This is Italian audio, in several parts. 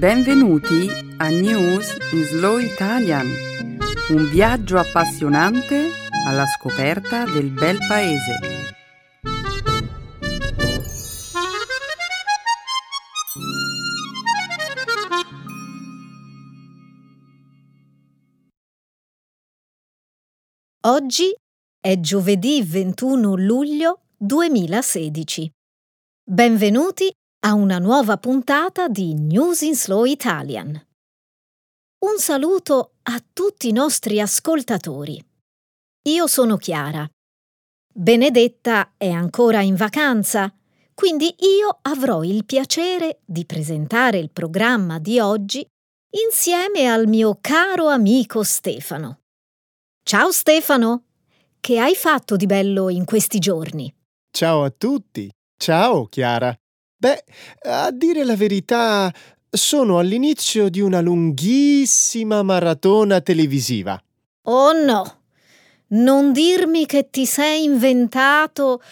Benvenuti a News in Slow Italian, un viaggio appassionante alla scoperta del bel paese. Oggi è giovedì 21 luglio 2016. Benvenuti a una nuova puntata di News in Slow Italian. Un saluto a tutti i nostri ascoltatori. Io sono Chiara. Benedetta è ancora in vacanza, quindi io avrò il piacere di presentare il programma di oggi insieme al mio caro amico Stefano. Ciao Stefano! Che hai fatto di bello in questi giorni? Ciao a tutti! Ciao Chiara! Beh, a dire la verità, sono all'inizio di una lunghissima maratona televisiva. Oh no! Non dirmi che ti sei inventato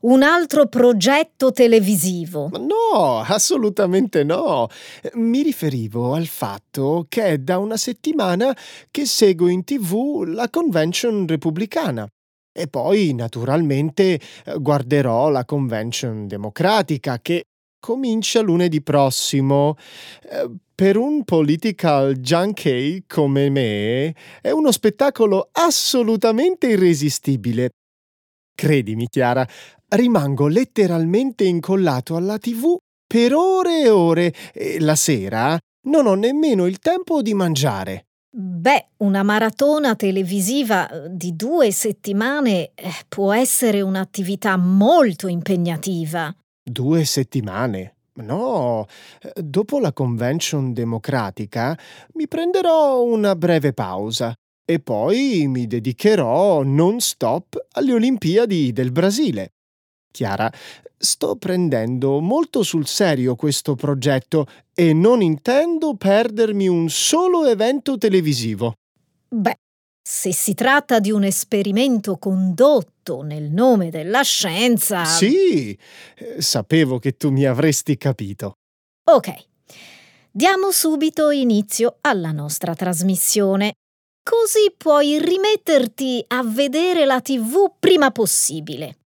un altro progetto televisivo. No, assolutamente no. Mi riferivo al fatto che è da una settimana che seguo in tv la convention repubblicana. E poi, naturalmente, guarderò la convention democratica che comincia lunedì prossimo. Eh, per un political junkie come me è uno spettacolo assolutamente irresistibile. Credimi, Chiara, rimango letteralmente incollato alla TV per ore e ore e la sera non ho nemmeno il tempo di mangiare. Beh, una maratona televisiva di due settimane eh, può essere un'attività molto impegnativa. Due settimane? No, dopo la convention democratica mi prenderò una breve pausa e poi mi dedicherò non stop alle Olimpiadi del Brasile. Chiara, sto prendendo molto sul serio questo progetto e non intendo perdermi un solo evento televisivo. Beh, se si tratta di un esperimento condotto nel nome della scienza. Sì, eh, sapevo che tu mi avresti capito. Ok, diamo subito inizio alla nostra trasmissione, così puoi rimetterti a vedere la TV prima possibile.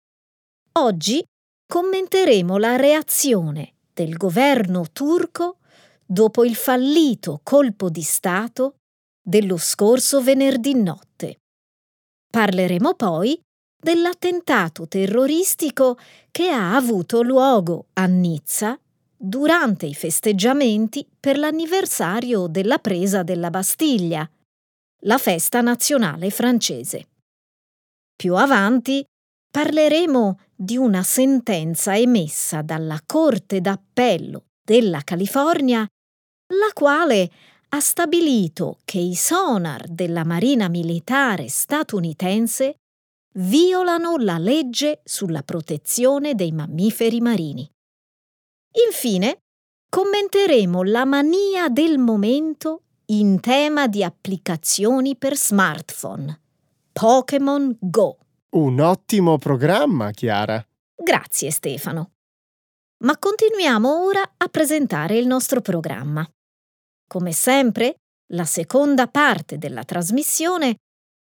Oggi commenteremo la reazione del governo turco dopo il fallito colpo di Stato dello scorso venerdì notte. Parleremo poi dell'attentato terroristico che ha avuto luogo a Nizza durante i festeggiamenti per l'anniversario della presa della Bastiglia, la festa nazionale francese. Più avanti parleremo di una sentenza emessa dalla Corte d'Appello della California, la quale ha stabilito che i sonar della Marina Militare statunitense violano la legge sulla protezione dei mammiferi marini. Infine, commenteremo la mania del momento in tema di applicazioni per smartphone. Pokémon Go. Un ottimo programma, Chiara. Grazie Stefano. Ma continuiamo ora a presentare il nostro programma. Come sempre, la seconda parte della trasmissione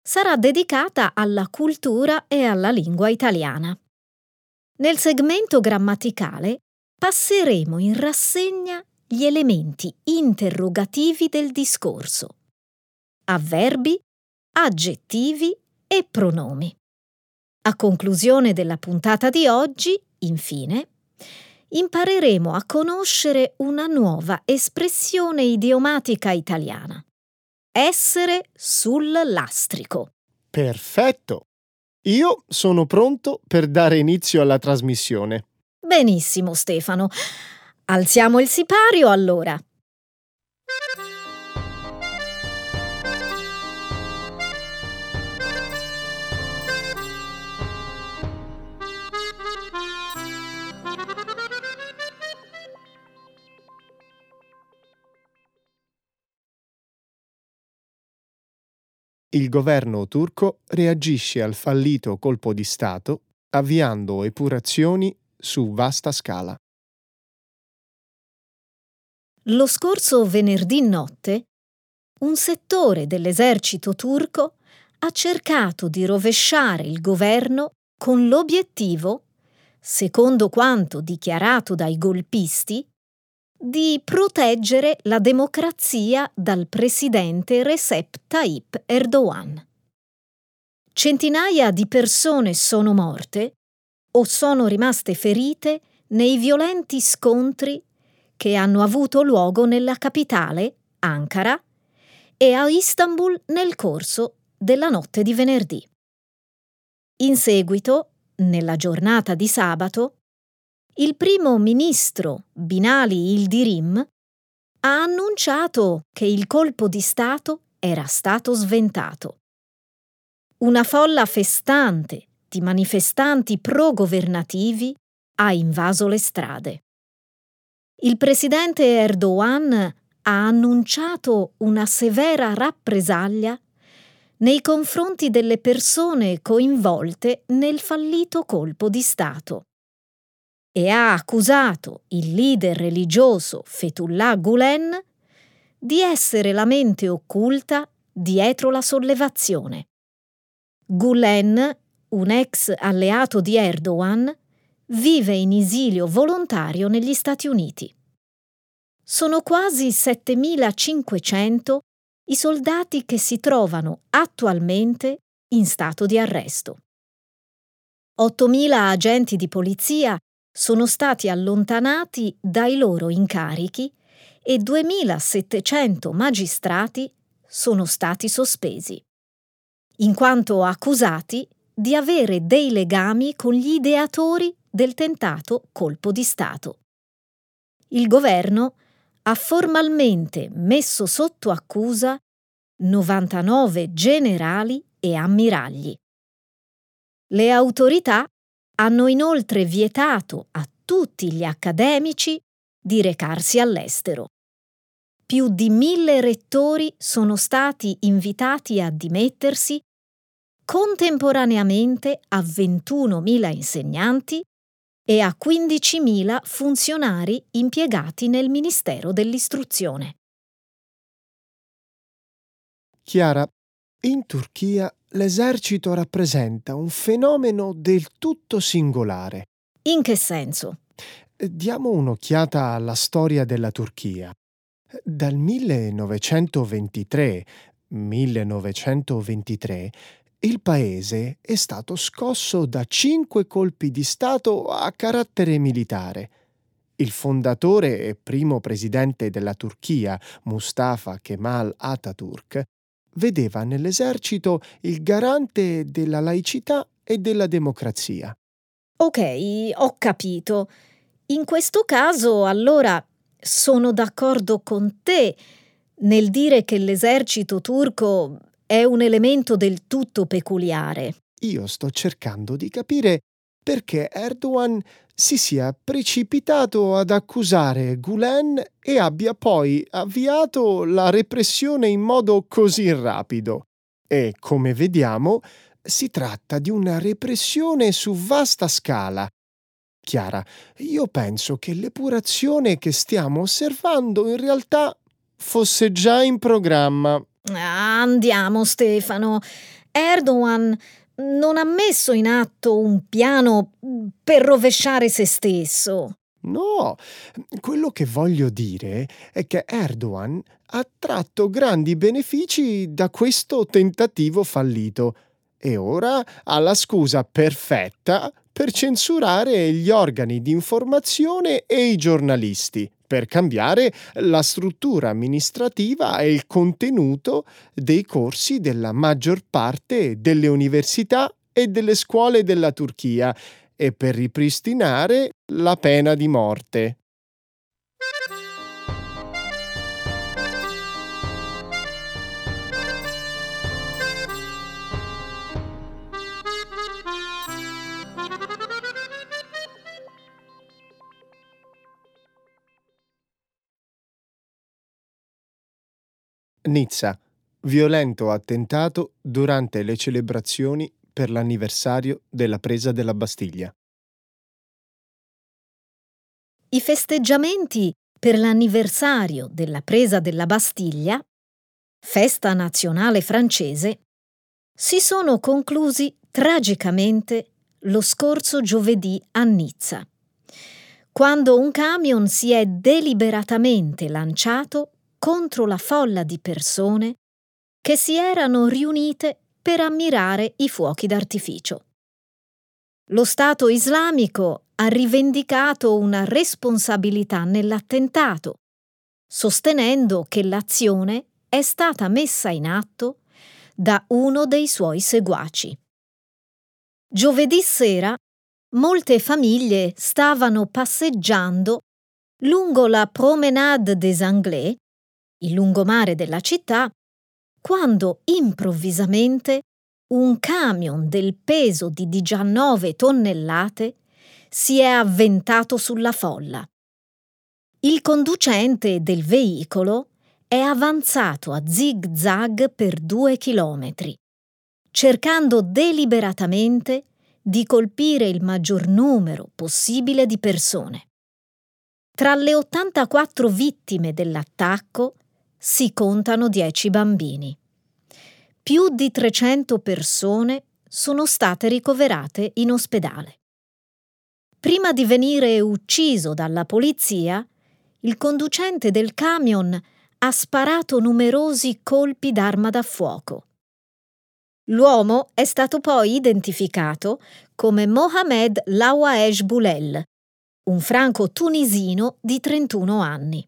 sarà dedicata alla cultura e alla lingua italiana. Nel segmento grammaticale passeremo in rassegna gli elementi interrogativi del discorso, avverbi, aggettivi e pronomi. A conclusione della puntata di oggi, infine, impareremo a conoscere una nuova espressione idiomatica italiana. Essere sul lastrico. Perfetto! Io sono pronto per dare inizio alla trasmissione. Benissimo, Stefano. Alziamo il sipario allora. Il governo turco reagisce al fallito colpo di Stato avviando epurazioni su vasta scala. lo scorso venerdì notte un settore dell'esercito turco ha cercato di rovesciare il governo con l'obiettivo, secondo quanto dichiarato dai golpisti, di proteggere la democrazia dal presidente Recep Tayyip Erdogan. Centinaia di persone sono morte o sono rimaste ferite nei violenti scontri che hanno avuto luogo nella capitale, Ankara, e a Istanbul nel corso della notte di venerdì. In seguito, nella giornata di sabato, il primo ministro Binali Ildirim ha annunciato che il colpo di Stato era stato sventato. Una folla festante di manifestanti pro-governativi ha invaso le strade. Il presidente Erdogan ha annunciato una severa rappresaglia nei confronti delle persone coinvolte nel fallito colpo di Stato e ha accusato il leader religioso Fethullah Gulen di essere la mente occulta dietro la sollevazione. Gulen, un ex alleato di Erdogan, vive in esilio volontario negli Stati Uniti. Sono quasi 7500 i soldati che si trovano attualmente in stato di arresto. 8.000 agenti di polizia sono stati allontanati dai loro incarichi e 2.700 magistrati sono stati sospesi, in quanto accusati di avere dei legami con gli ideatori del tentato colpo di Stato. Il governo ha formalmente messo sotto accusa 99 generali e ammiragli. Le autorità hanno inoltre vietato a tutti gli accademici di recarsi all'estero. Più di mille rettori sono stati invitati a dimettersi contemporaneamente a 21.000 insegnanti e a 15.000 funzionari impiegati nel Ministero dell'Istruzione. Chiara, in Turchia l'esercito rappresenta un fenomeno del tutto singolare. In che senso? Diamo un'occhiata alla storia della Turchia. Dal 1923, 1923 il paese è stato scosso da cinque colpi di Stato a carattere militare. Il fondatore e primo presidente della Turchia, Mustafa Kemal Atatürk, vedeva nell'esercito il garante della laicità e della democrazia. Ok, ho capito. In questo caso, allora, sono d'accordo con te nel dire che l'esercito turco è un elemento del tutto peculiare. Io sto cercando di capire perché Erdogan si sia precipitato ad accusare Gulen e abbia poi avviato la repressione in modo così rapido. E, come vediamo, si tratta di una repressione su vasta scala. Chiara, io penso che l'epurazione che stiamo osservando in realtà fosse già in programma. Andiamo, Stefano. Erdogan non ha messo in atto un piano per rovesciare se stesso. No, quello che voglio dire è che Erdogan ha tratto grandi benefici da questo tentativo fallito e ora ha la scusa perfetta per censurare gli organi di informazione e i giornalisti per cambiare la struttura amministrativa e il contenuto dei corsi della maggior parte delle università e delle scuole della Turchia e per ripristinare la pena di morte. Nizza. Violento attentato durante le celebrazioni per l'anniversario della presa della Bastiglia. I festeggiamenti per l'anniversario della presa della Bastiglia, festa nazionale francese, si sono conclusi tragicamente lo scorso giovedì a Nizza, quando un camion si è deliberatamente lanciato contro la folla di persone che si erano riunite per ammirare i fuochi d'artificio. Lo Stato islamico ha rivendicato una responsabilità nell'attentato, sostenendo che l'azione è stata messa in atto da uno dei suoi seguaci. Giovedì sera molte famiglie stavano passeggiando lungo la Promenade des Anglais, il lungomare della città, quando improvvisamente un camion del peso di 19 tonnellate si è avventato sulla folla. Il conducente del veicolo è avanzato a zig zag per due chilometri cercando deliberatamente di colpire il maggior numero possibile di persone. Tra le 84 vittime dell'attacco si contano 10 bambini. Più di 300 persone sono state ricoverate in ospedale. Prima di venire ucciso dalla polizia, il conducente del camion ha sparato numerosi colpi d'arma da fuoco L'uomo è stato poi identificato come Mohamed Lawaej Boulel, un franco-tunisino di 31 anni.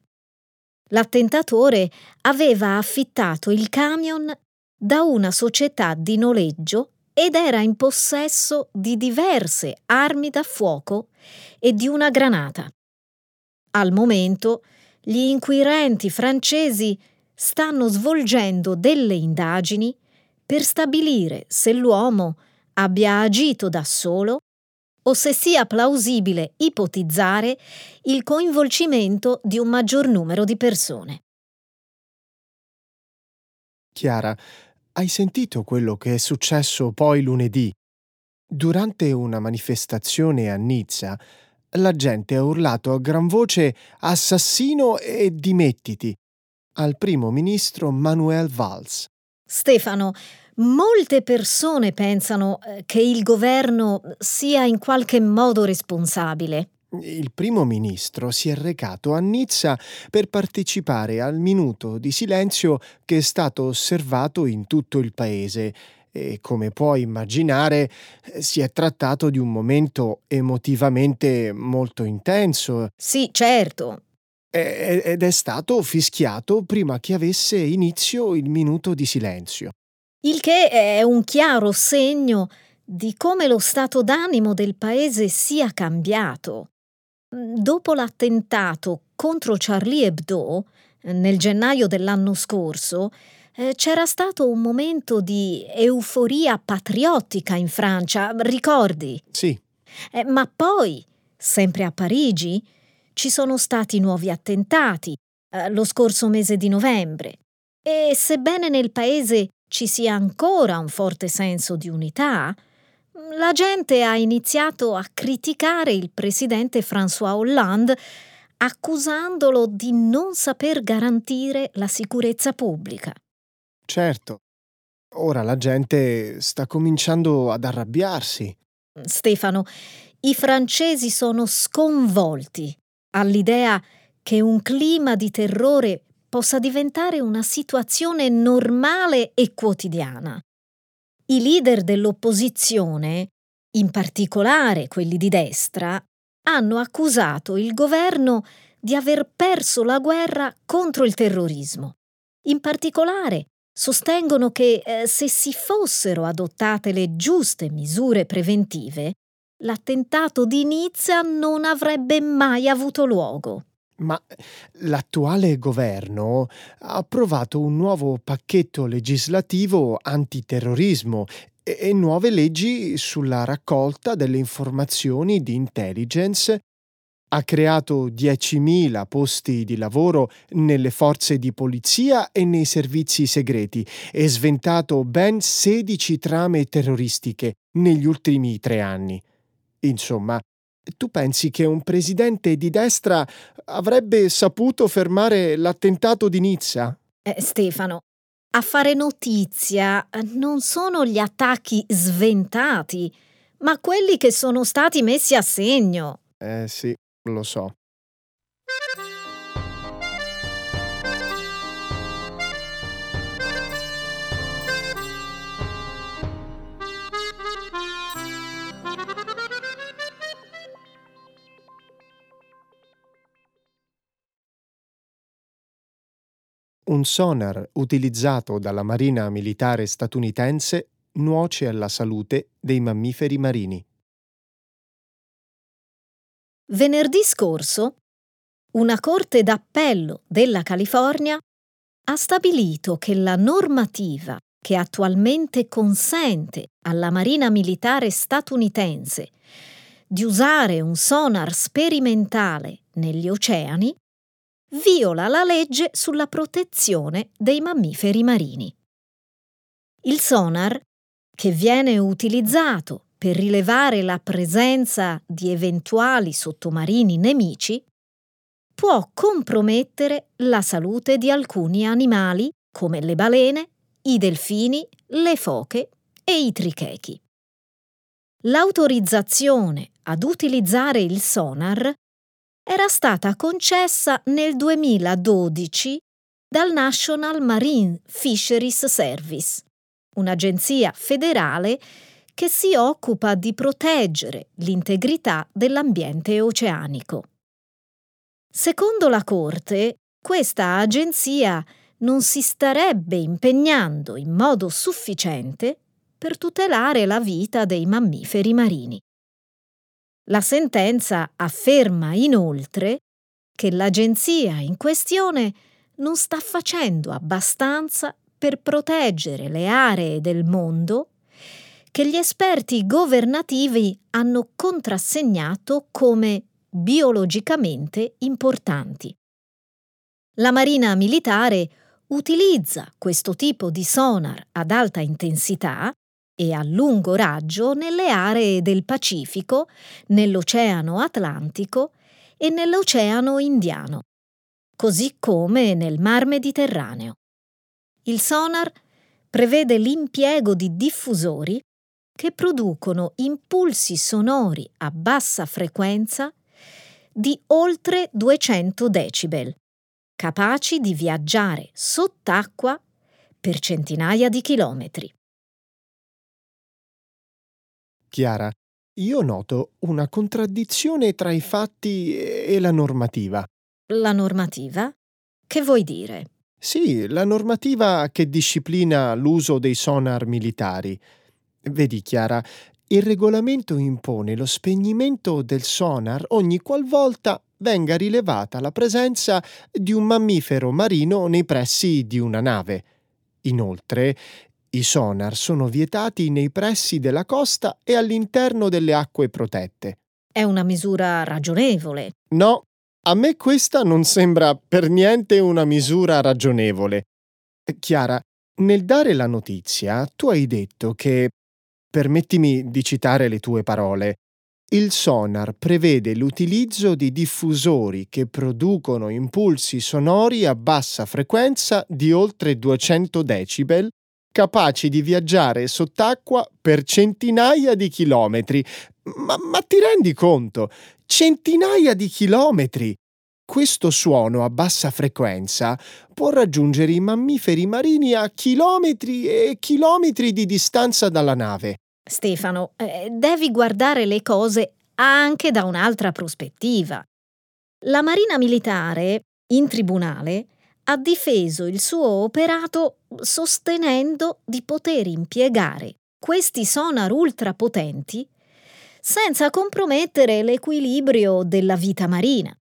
L'attentatore aveva affittato il camion da una società di noleggio ed era in possesso di diverse armi da fuoco e di una granata. Al momento gli inquirenti francesi stanno svolgendo delle indagini per stabilire se l'uomo abbia agito da solo o se sia plausibile ipotizzare il coinvolgimento di un maggior numero di persone. Chiara, hai sentito quello che è successo poi lunedì? Durante una manifestazione a Nizza, la gente ha urlato a gran voce assassino e dimettiti al primo ministro Manuel Valls. Stefano, Molte persone pensano eh, che il governo sia in qualche modo responsabile. Il primo ministro si è recato a Nizza per partecipare al minuto di silenzio che è stato osservato in tutto il paese e come puoi immaginare si è trattato di un momento emotivamente molto intenso. Sì, certo. Ed è stato fischiato prima che avesse inizio il minuto di silenzio il che è un chiaro segno di come lo stato d'animo del paese sia cambiato. Dopo l'attentato contro Charlie Hebdo, nel gennaio dell'anno scorso, eh, c'era stato un momento di euforia patriottica in Francia, ricordi? Sì. Eh, ma poi, sempre a Parigi, ci sono stati nuovi attentati, eh, lo scorso mese di novembre. E sebbene nel paese ci sia ancora un forte senso di unità, la gente ha iniziato a criticare il presidente François Hollande accusandolo di non saper garantire la sicurezza pubblica. Certo. Ora la gente sta cominciando ad arrabbiarsi. Stefano, i francesi sono sconvolti all'idea che un clima di terrore possa diventare una situazione normale e quotidiana. I leader dell'opposizione, in particolare quelli di destra, hanno accusato il governo di aver perso la guerra contro il terrorismo. In particolare sostengono che eh, se si fossero adottate le giuste misure preventive, l'attentato di Nizza non avrebbe mai avuto luogo. Ma l'attuale governo ha approvato un nuovo pacchetto legislativo antiterrorismo e nuove leggi sulla raccolta delle informazioni di intelligence, ha creato 10.000 posti di lavoro nelle forze di polizia e nei servizi segreti e sventato ben 16 trame terroristiche negli ultimi tre anni. Insomma, Tu pensi che un presidente di destra avrebbe saputo fermare l'attentato di Nizza? Eh, Stefano, a fare notizia non sono gli attacchi sventati, ma quelli che sono stati messi a segno. Eh sì, lo so. Un sonar utilizzato dalla Marina Militare statunitense nuoce alla salute dei mammiferi marini. Venerdì scorso, una corte d'appello della California ha stabilito che la normativa che attualmente consente alla Marina Militare statunitense di usare un sonar sperimentale negli oceani viola la legge sulla protezione dei mammiferi marini. Il sonar, che viene utilizzato per rilevare la presenza di eventuali sottomarini nemici, può compromettere la salute di alcuni animali come le balene, i delfini, le foche e i trichechi. L'autorizzazione ad utilizzare il sonar era stata concessa nel 2012 dal National Marine Fisheries Service, un'agenzia federale che si occupa di proteggere l'integrità dell'ambiente oceanico. Secondo la Corte, questa agenzia non si starebbe impegnando in modo sufficiente per tutelare la vita dei mammiferi marini. La sentenza afferma inoltre che l'agenzia in questione non sta facendo abbastanza per proteggere le aree del mondo che gli esperti governativi hanno contrassegnato come biologicamente importanti. La Marina Militare utilizza questo tipo di sonar ad alta intensità e a lungo raggio nelle aree del Pacifico, nell'Oceano Atlantico e nell'Oceano Indiano, così come nel Mar Mediterraneo. Il sonar prevede l'impiego di diffusori che producono impulsi sonori a bassa frequenza di oltre 200 decibel, capaci di viaggiare sott'acqua per centinaia di chilometri. Chiara, io noto una contraddizione tra i fatti e la normativa. La normativa? Che vuoi dire? Sì, la normativa che disciplina l'uso dei sonar militari. Vedi, Chiara, il regolamento impone lo spegnimento del sonar ogni qualvolta venga rilevata la presenza di un mammifero marino nei pressi di una nave. Inoltre, i sonar sono vietati nei pressi della costa e all'interno delle acque protette. È una misura ragionevole. No, a me questa non sembra per niente una misura ragionevole. Chiara, nel dare la notizia, tu hai detto che, permettimi di citare le tue parole, il sonar prevede l'utilizzo di diffusori che producono impulsi sonori a bassa frequenza di oltre 200 decibel capaci di viaggiare sott'acqua per centinaia di chilometri. Ma, ma ti rendi conto? Centinaia di chilometri! Questo suono a bassa frequenza può raggiungere i mammiferi marini a chilometri e chilometri di distanza dalla nave. Stefano, eh, devi guardare le cose anche da un'altra prospettiva. La Marina Militare, in tribunale, ha difeso il suo operato sostenendo di poter impiegare questi sonar ultrapotenti senza compromettere l'equilibrio della vita marina.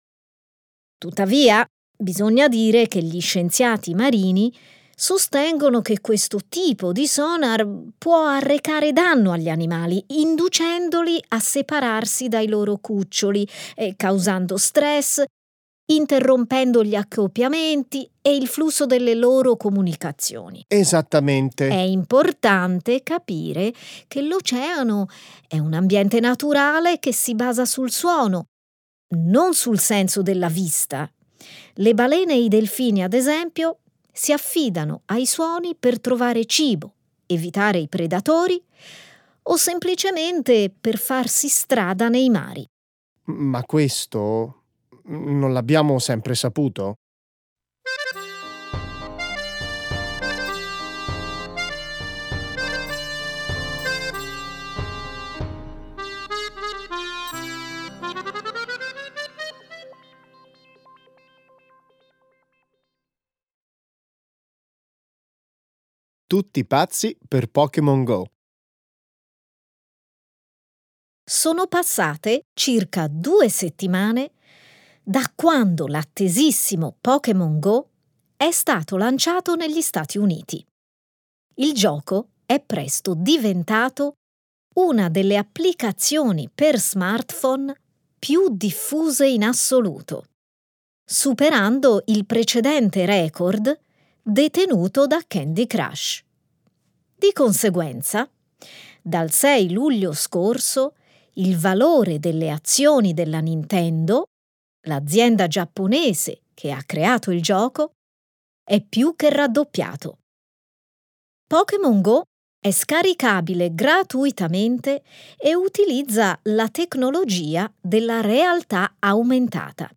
Tuttavia, bisogna dire che gli scienziati marini sostengono che questo tipo di sonar può arrecare danno agli animali, inducendoli a separarsi dai loro cuccioli, e causando stress interrompendo gli accoppiamenti e il flusso delle loro comunicazioni. Esattamente. È importante capire che l'oceano è un ambiente naturale che si basa sul suono, non sul senso della vista. Le balene e i delfini, ad esempio, si affidano ai suoni per trovare cibo, evitare i predatori o semplicemente per farsi strada nei mari. Ma questo non l'abbiamo sempre saputo? Tutti pazzi per Pokémon Go. Sono passate circa due settimane da quando l'attesissimo Pokémon Go è stato lanciato negli Stati Uniti. Il gioco è presto diventato una delle applicazioni per smartphone più diffuse in assoluto, superando il precedente record detenuto da Candy Crush. Di conseguenza, dal 6 luglio scorso il valore delle azioni della Nintendo, l'azienda giapponese che ha creato il gioco, è più che raddoppiato. Pokémon Go è scaricabile gratuitamente e utilizza la tecnologia della realtà aumentata.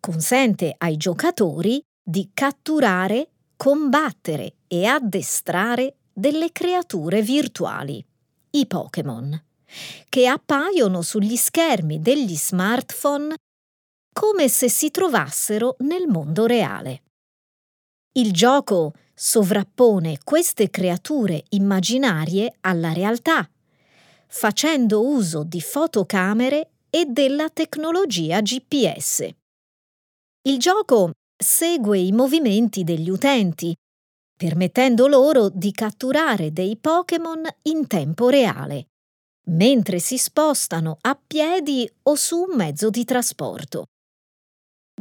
Consente ai giocatori di catturare, combattere e addestrare delle creature virtuali, i Pokémon, che appaiono sugli schermi degli smartphone come se si trovassero nel mondo reale. Il gioco sovrappone queste creature immaginarie alla realtà, facendo uso di fotocamere e della tecnologia GPS. Il gioco segue i movimenti degli utenti, permettendo loro di catturare dei Pokémon in tempo reale, mentre si spostano a piedi o su un mezzo di trasporto.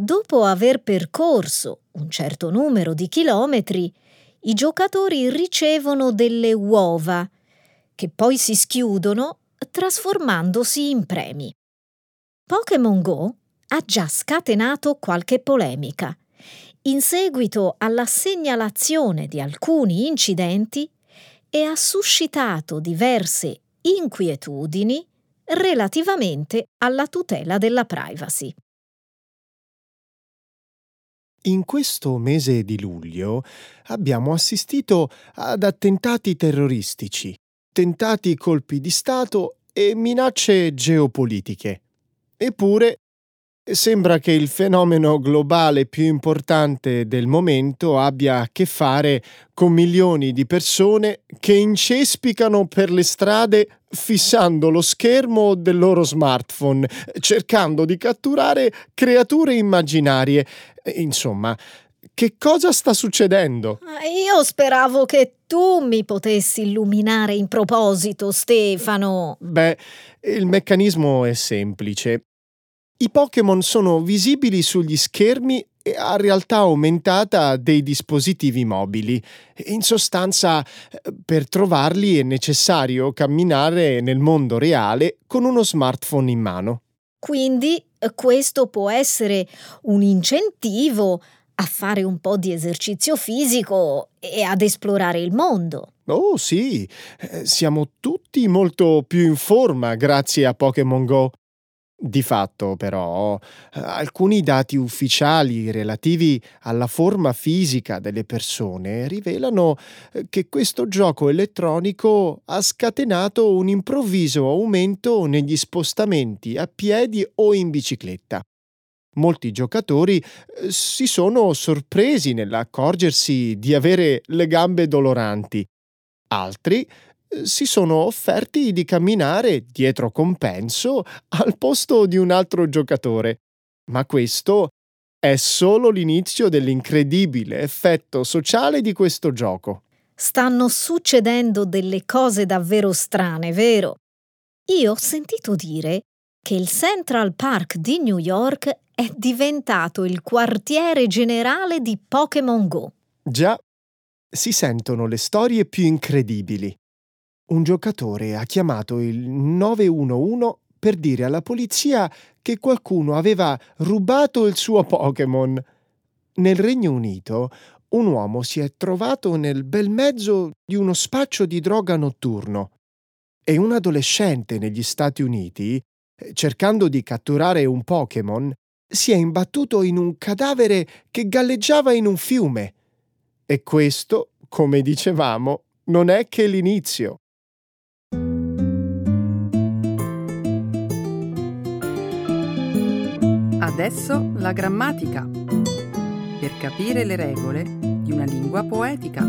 Dopo aver percorso un certo numero di chilometri, i giocatori ricevono delle uova, che poi si schiudono trasformandosi in premi. Pokémon Go ha già scatenato qualche polemica in seguito alla segnalazione di alcuni incidenti e ha suscitato diverse inquietudini relativamente alla tutela della privacy. In questo mese di luglio abbiamo assistito ad attentati terroristici, tentati colpi di Stato e minacce geopolitiche. Eppure Sembra che il fenomeno globale più importante del momento abbia a che fare con milioni di persone che incespicano per le strade fissando lo schermo del loro smartphone, cercando di catturare creature immaginarie. Insomma, che cosa sta succedendo? Io speravo che tu mi potessi illuminare in proposito, Stefano. Beh, il meccanismo è semplice. I Pokémon sono visibili sugli schermi a realtà aumentata dei dispositivi mobili. In sostanza, per trovarli è necessario camminare nel mondo reale con uno smartphone in mano. Quindi questo può essere un incentivo a fare un po' di esercizio fisico e ad esplorare il mondo. Oh sì, eh, siamo tutti molto più in forma grazie a Pokémon Go. Di fatto, però, alcuni dati ufficiali relativi alla forma fisica delle persone rivelano eh, che questo gioco elettronico ha scatenato un improvviso aumento negli spostamenti a piedi o in bicicletta. Molti giocatori eh, si sono sorpresi nell'accorgersi di avere le gambe doloranti. Altri si sono offerti di camminare dietro compenso al posto di un altro giocatore. Ma questo è solo l'inizio dell'incredibile effetto sociale di questo gioco. Stanno succedendo delle cose davvero strane, vero? Io ho sentito dire che il Central Park di New York è diventato il quartiere generale di Pokémon Go. Già, si sentono le storie più incredibili. Un giocatore ha chiamato il 911 per dire alla polizia che qualcuno aveva rubato il suo Pokémon. Nel Regno Unito un uomo si è trovato nel bel mezzo di uno spaccio di droga notturno e un adolescente negli Stati Uniti, cercando di catturare un Pokémon, si è imbattuto in un cadavere che galleggiava in un fiume. E questo, come dicevamo, non è che l'inizio. Adesso la grammatica. Per capire le regole di una lingua poetica.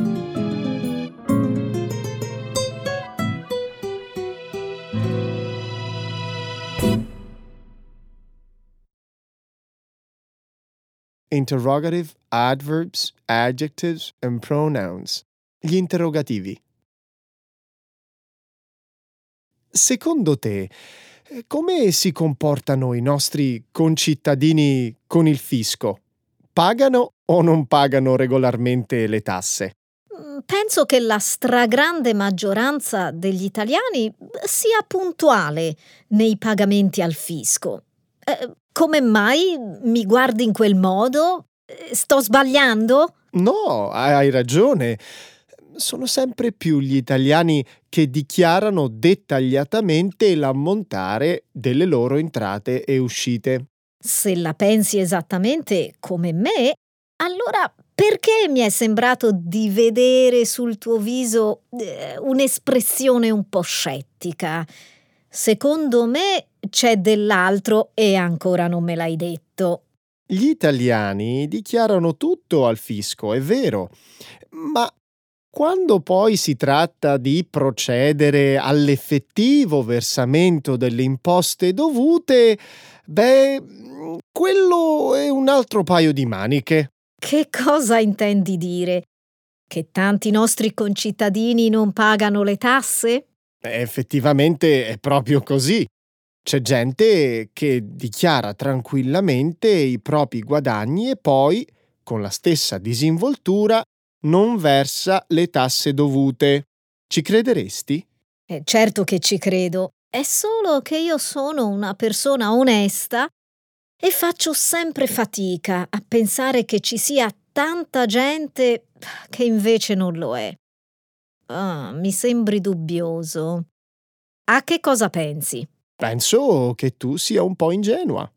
Interrogative, adverbs, adjectives and pronouns. Gli interrogativi. Secondo te, come si comportano i nostri concittadini con il fisco? Pagano o non pagano regolarmente le tasse? Mm, penso che la stragrande maggioranza degli italiani sia puntuale nei pagamenti al fisco. Eh, come mai mi guardi in quel modo? Eh, sto sbagliando? No, hai ragione. Sono sempre più gli italiani che dichiarano dettagliatamente l'ammontare delle loro entrate e uscite. Se la pensi esattamente come me, allora perché mi è sembrato di vedere sul tuo viso eh, un'espressione un po' scettica? Secondo me c'è dell'altro e ancora non me l'hai detto. Gli italiani dichiarano tutto al fisco, è vero, ma quando poi si tratta di procedere all'effettivo versamento delle imposte dovute, beh, quello è un altro paio di maniche. Che cosa intendi dire? Che tanti nostri concittadini non pagano le tasse? Effettivamente è proprio così. C'è gente che dichiara tranquillamente i propri guadagni e poi, con la stessa disinvoltura, non versa le tasse dovute. Ci crederesti? Eh, certo che ci credo. È solo che io sono una persona onesta e faccio sempre fatica a pensare che ci sia tanta gente che invece non lo è. Ah, mi sembri dubbioso. A che cosa pensi? Penso che tu sia un po' ingenua.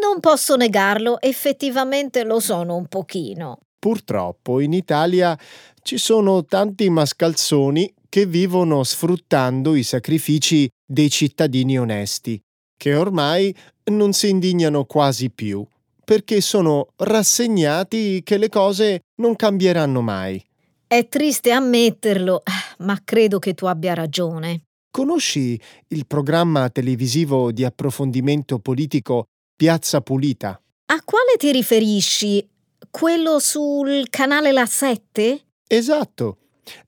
Non posso negarlo, effettivamente lo sono un pochino. Purtroppo in Italia ci sono tanti mascalzoni che vivono sfruttando i sacrifici dei cittadini onesti, che ormai non si indignano quasi più, perché sono rassegnati che le cose non cambieranno mai. È triste ammetterlo, ma credo che tu abbia ragione. Conosci il programma televisivo di approfondimento politico Piazza Pulita? A quale ti riferisci? Quello sul canale La 7? Esatto.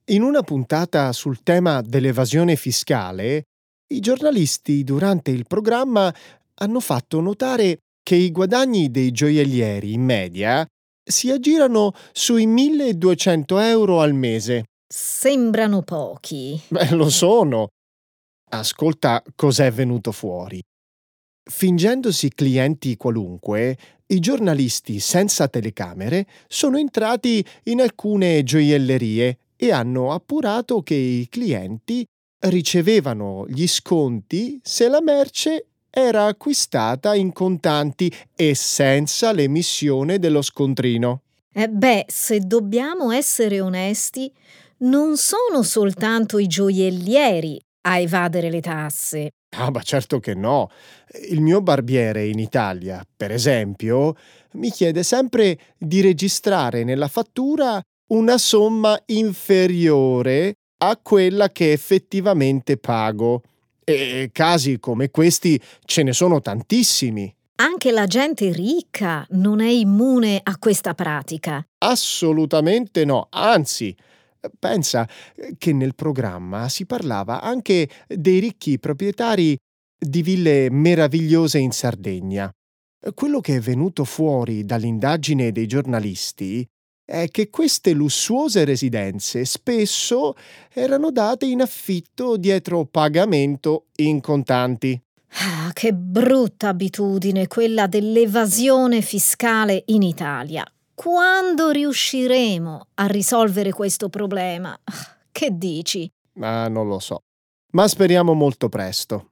In una puntata sul tema dell'evasione fiscale, i giornalisti durante il programma hanno fatto notare che i guadagni dei gioiellieri in media si aggirano sui 1200 euro al mese. Sembrano pochi. Beh, lo sono, Ascolta cos'è venuto fuori. Fingendosi clienti qualunque, i giornalisti senza telecamere sono entrati in alcune gioiellerie e hanno appurato che i clienti ricevevano gli sconti se la merce era acquistata in contanti e senza l'emissione dello scontrino. Eh beh, se dobbiamo essere onesti, non sono soltanto i gioiellieri a evadere le tasse. Ah, ma certo che no. Il mio barbiere in Italia, per esempio, mi chiede sempre di registrare nella fattura una somma inferiore a quella che effettivamente pago. E casi come questi ce ne sono tantissimi. Anche la gente ricca non è immune a questa pratica. Assolutamente no, anzi, Pensa eh, che nel programma si parlava anche dei ricchi proprietari di ville meravigliose in Sardegna. Quello che è venuto fuori dall'indagine dei giornalisti è che queste lussuose residenze spesso erano date in affitto dietro pagamento in contanti. Ah, che brutta abitudine quella dell'evasione fiscale in Italia. Quando riusciremo a risolvere questo problema? Che dici? Ah, non lo so. Ma speriamo molto presto.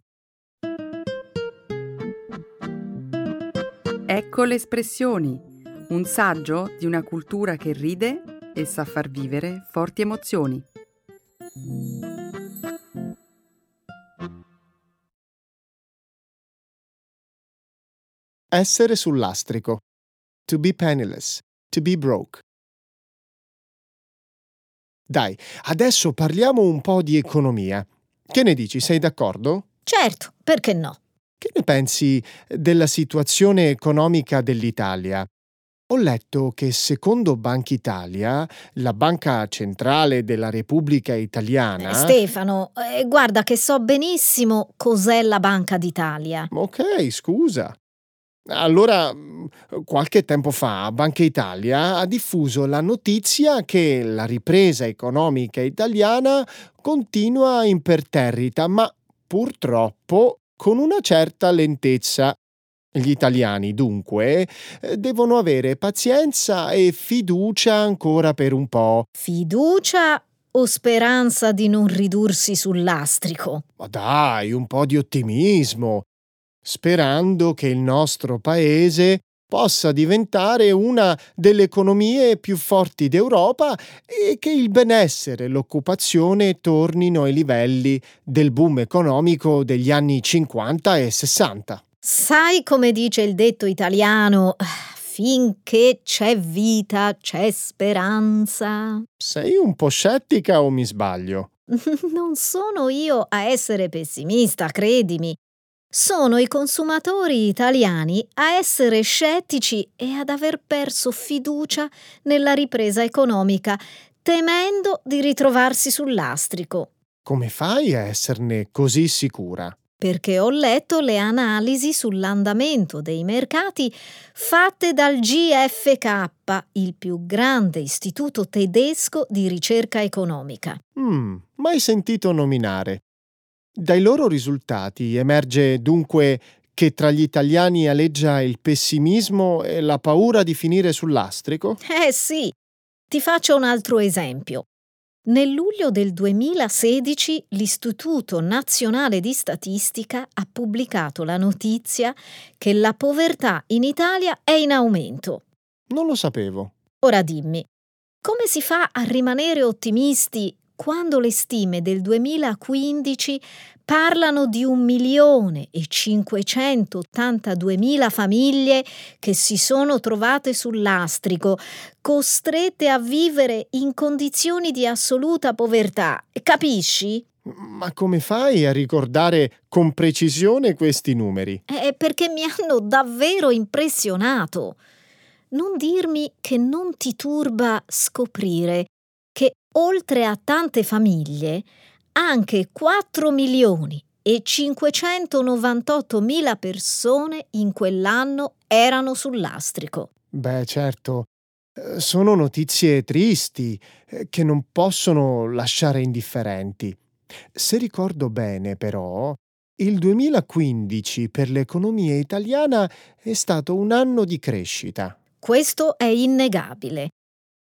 Ecco le espressioni, un saggio di una cultura che ride e sa far vivere forti emozioni. Essere sul lastrico. To be penniless. To be broke. Dai, adesso parliamo un po' di economia. Che ne dici, sei d'accordo? Certo, perché no? Che ne pensi della situazione economica dell'Italia? Ho letto che secondo Banca Italia, la banca centrale della Repubblica Italiana... Eh, Stefano, eh, guarda che so benissimo cos'è la Banca d'Italia. Ok, scusa. Allora, qualche tempo fa Banca Italia ha diffuso la notizia che la ripresa economica italiana continua imperterrita, ma purtroppo con una certa lentezza. Gli italiani, dunque, devono avere pazienza e fiducia ancora per un po'. Fiducia o speranza di non ridursi sul lastrico? Ma dai, un po' di ottimismo sperando che il nostro paese possa diventare una delle economie più forti d'Europa e che il benessere e l'occupazione tornino ai livelli del boom economico degli anni 50 e 60. Sai come dice il detto italiano? Finché c'è vita, c'è speranza. Sei un po' scettica o mi sbaglio? non sono io a essere pessimista, credimi. Sono i consumatori italiani a essere scettici e ad aver perso fiducia nella ripresa economica, temendo di ritrovarsi sul lastrico. Come fai a esserne così sicura? Perché ho letto le analisi sull'andamento dei mercati fatte dal GFK, il più grande istituto tedesco di ricerca economica. Mm, mai sentito nominare. Dai loro risultati emerge dunque che tra gli italiani aleggia il pessimismo e la paura di finire sul lastrico? Eh sì. Ti faccio un altro esempio. Nel luglio del 2016 l'Istituto Nazionale di Statistica ha pubblicato la notizia che la povertà in Italia è in aumento. Non lo sapevo. Ora dimmi, come si fa a rimanere ottimisti quando le stime del 2015 parlano di un milione e 582 mila famiglie che si sono trovate sul lastrico, costrette a vivere in condizioni di assoluta povertà. Capisci? Ma come fai a ricordare con precisione questi numeri? È perché mi hanno davvero impressionato. Non dirmi che non ti turba scoprire oltre a tante famiglie, anche 4 milioni e 598 mila persone in quell'anno erano sul lastrico. Beh, certo, eh, sono notizie tristi eh, che non possono lasciare indifferenti. Se ricordo bene, però, il 2015 per l'economia italiana è stato un anno di crescita. Questo è innegabile.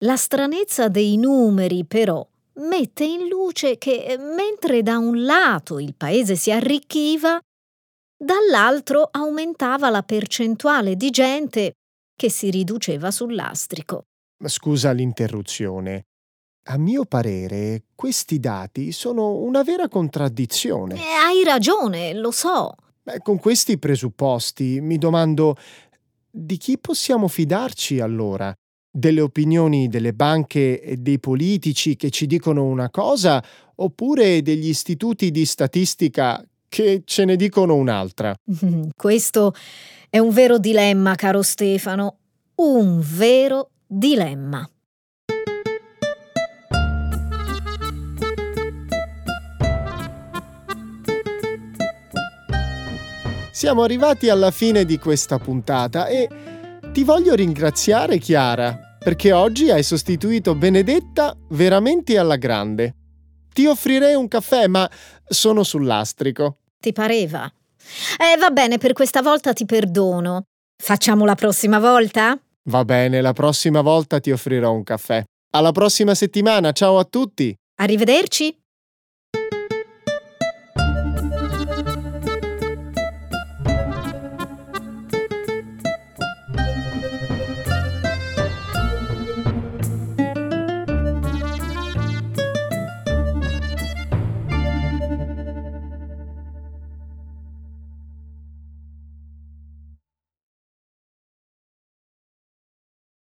La stranezza dei numeri, però, mette in luce che mentre da un lato il paese si arricchiva, dall'altro aumentava la percentuale di gente che si riduceva sul lastrico. Scusa l'interruzione. A mio parere, questi dati sono una vera contraddizione. Eh, hai ragione, lo so. Beh, con questi presupposti mi domando di chi possiamo fidarci allora? Delle opinioni delle banche e dei politici che ci dicono una cosa oppure degli istituti di statistica che ce ne dicono un'altra. Questo è un vero dilemma, caro Stefano, un vero dilemma. siamo arrivati alla fine di questa puntata e ti voglio ringraziare, Chiara, perché oggi hai sostituito Benedetta veramente alla grande. Ti offrirei un caffè, ma sono sul lastrico. Ti pareva? Eh, va bene, per questa volta ti perdono. Facciamo la prossima volta? Va bene, la prossima volta ti offrirò un caffè. Alla prossima settimana, ciao a tutti! Arrivederci!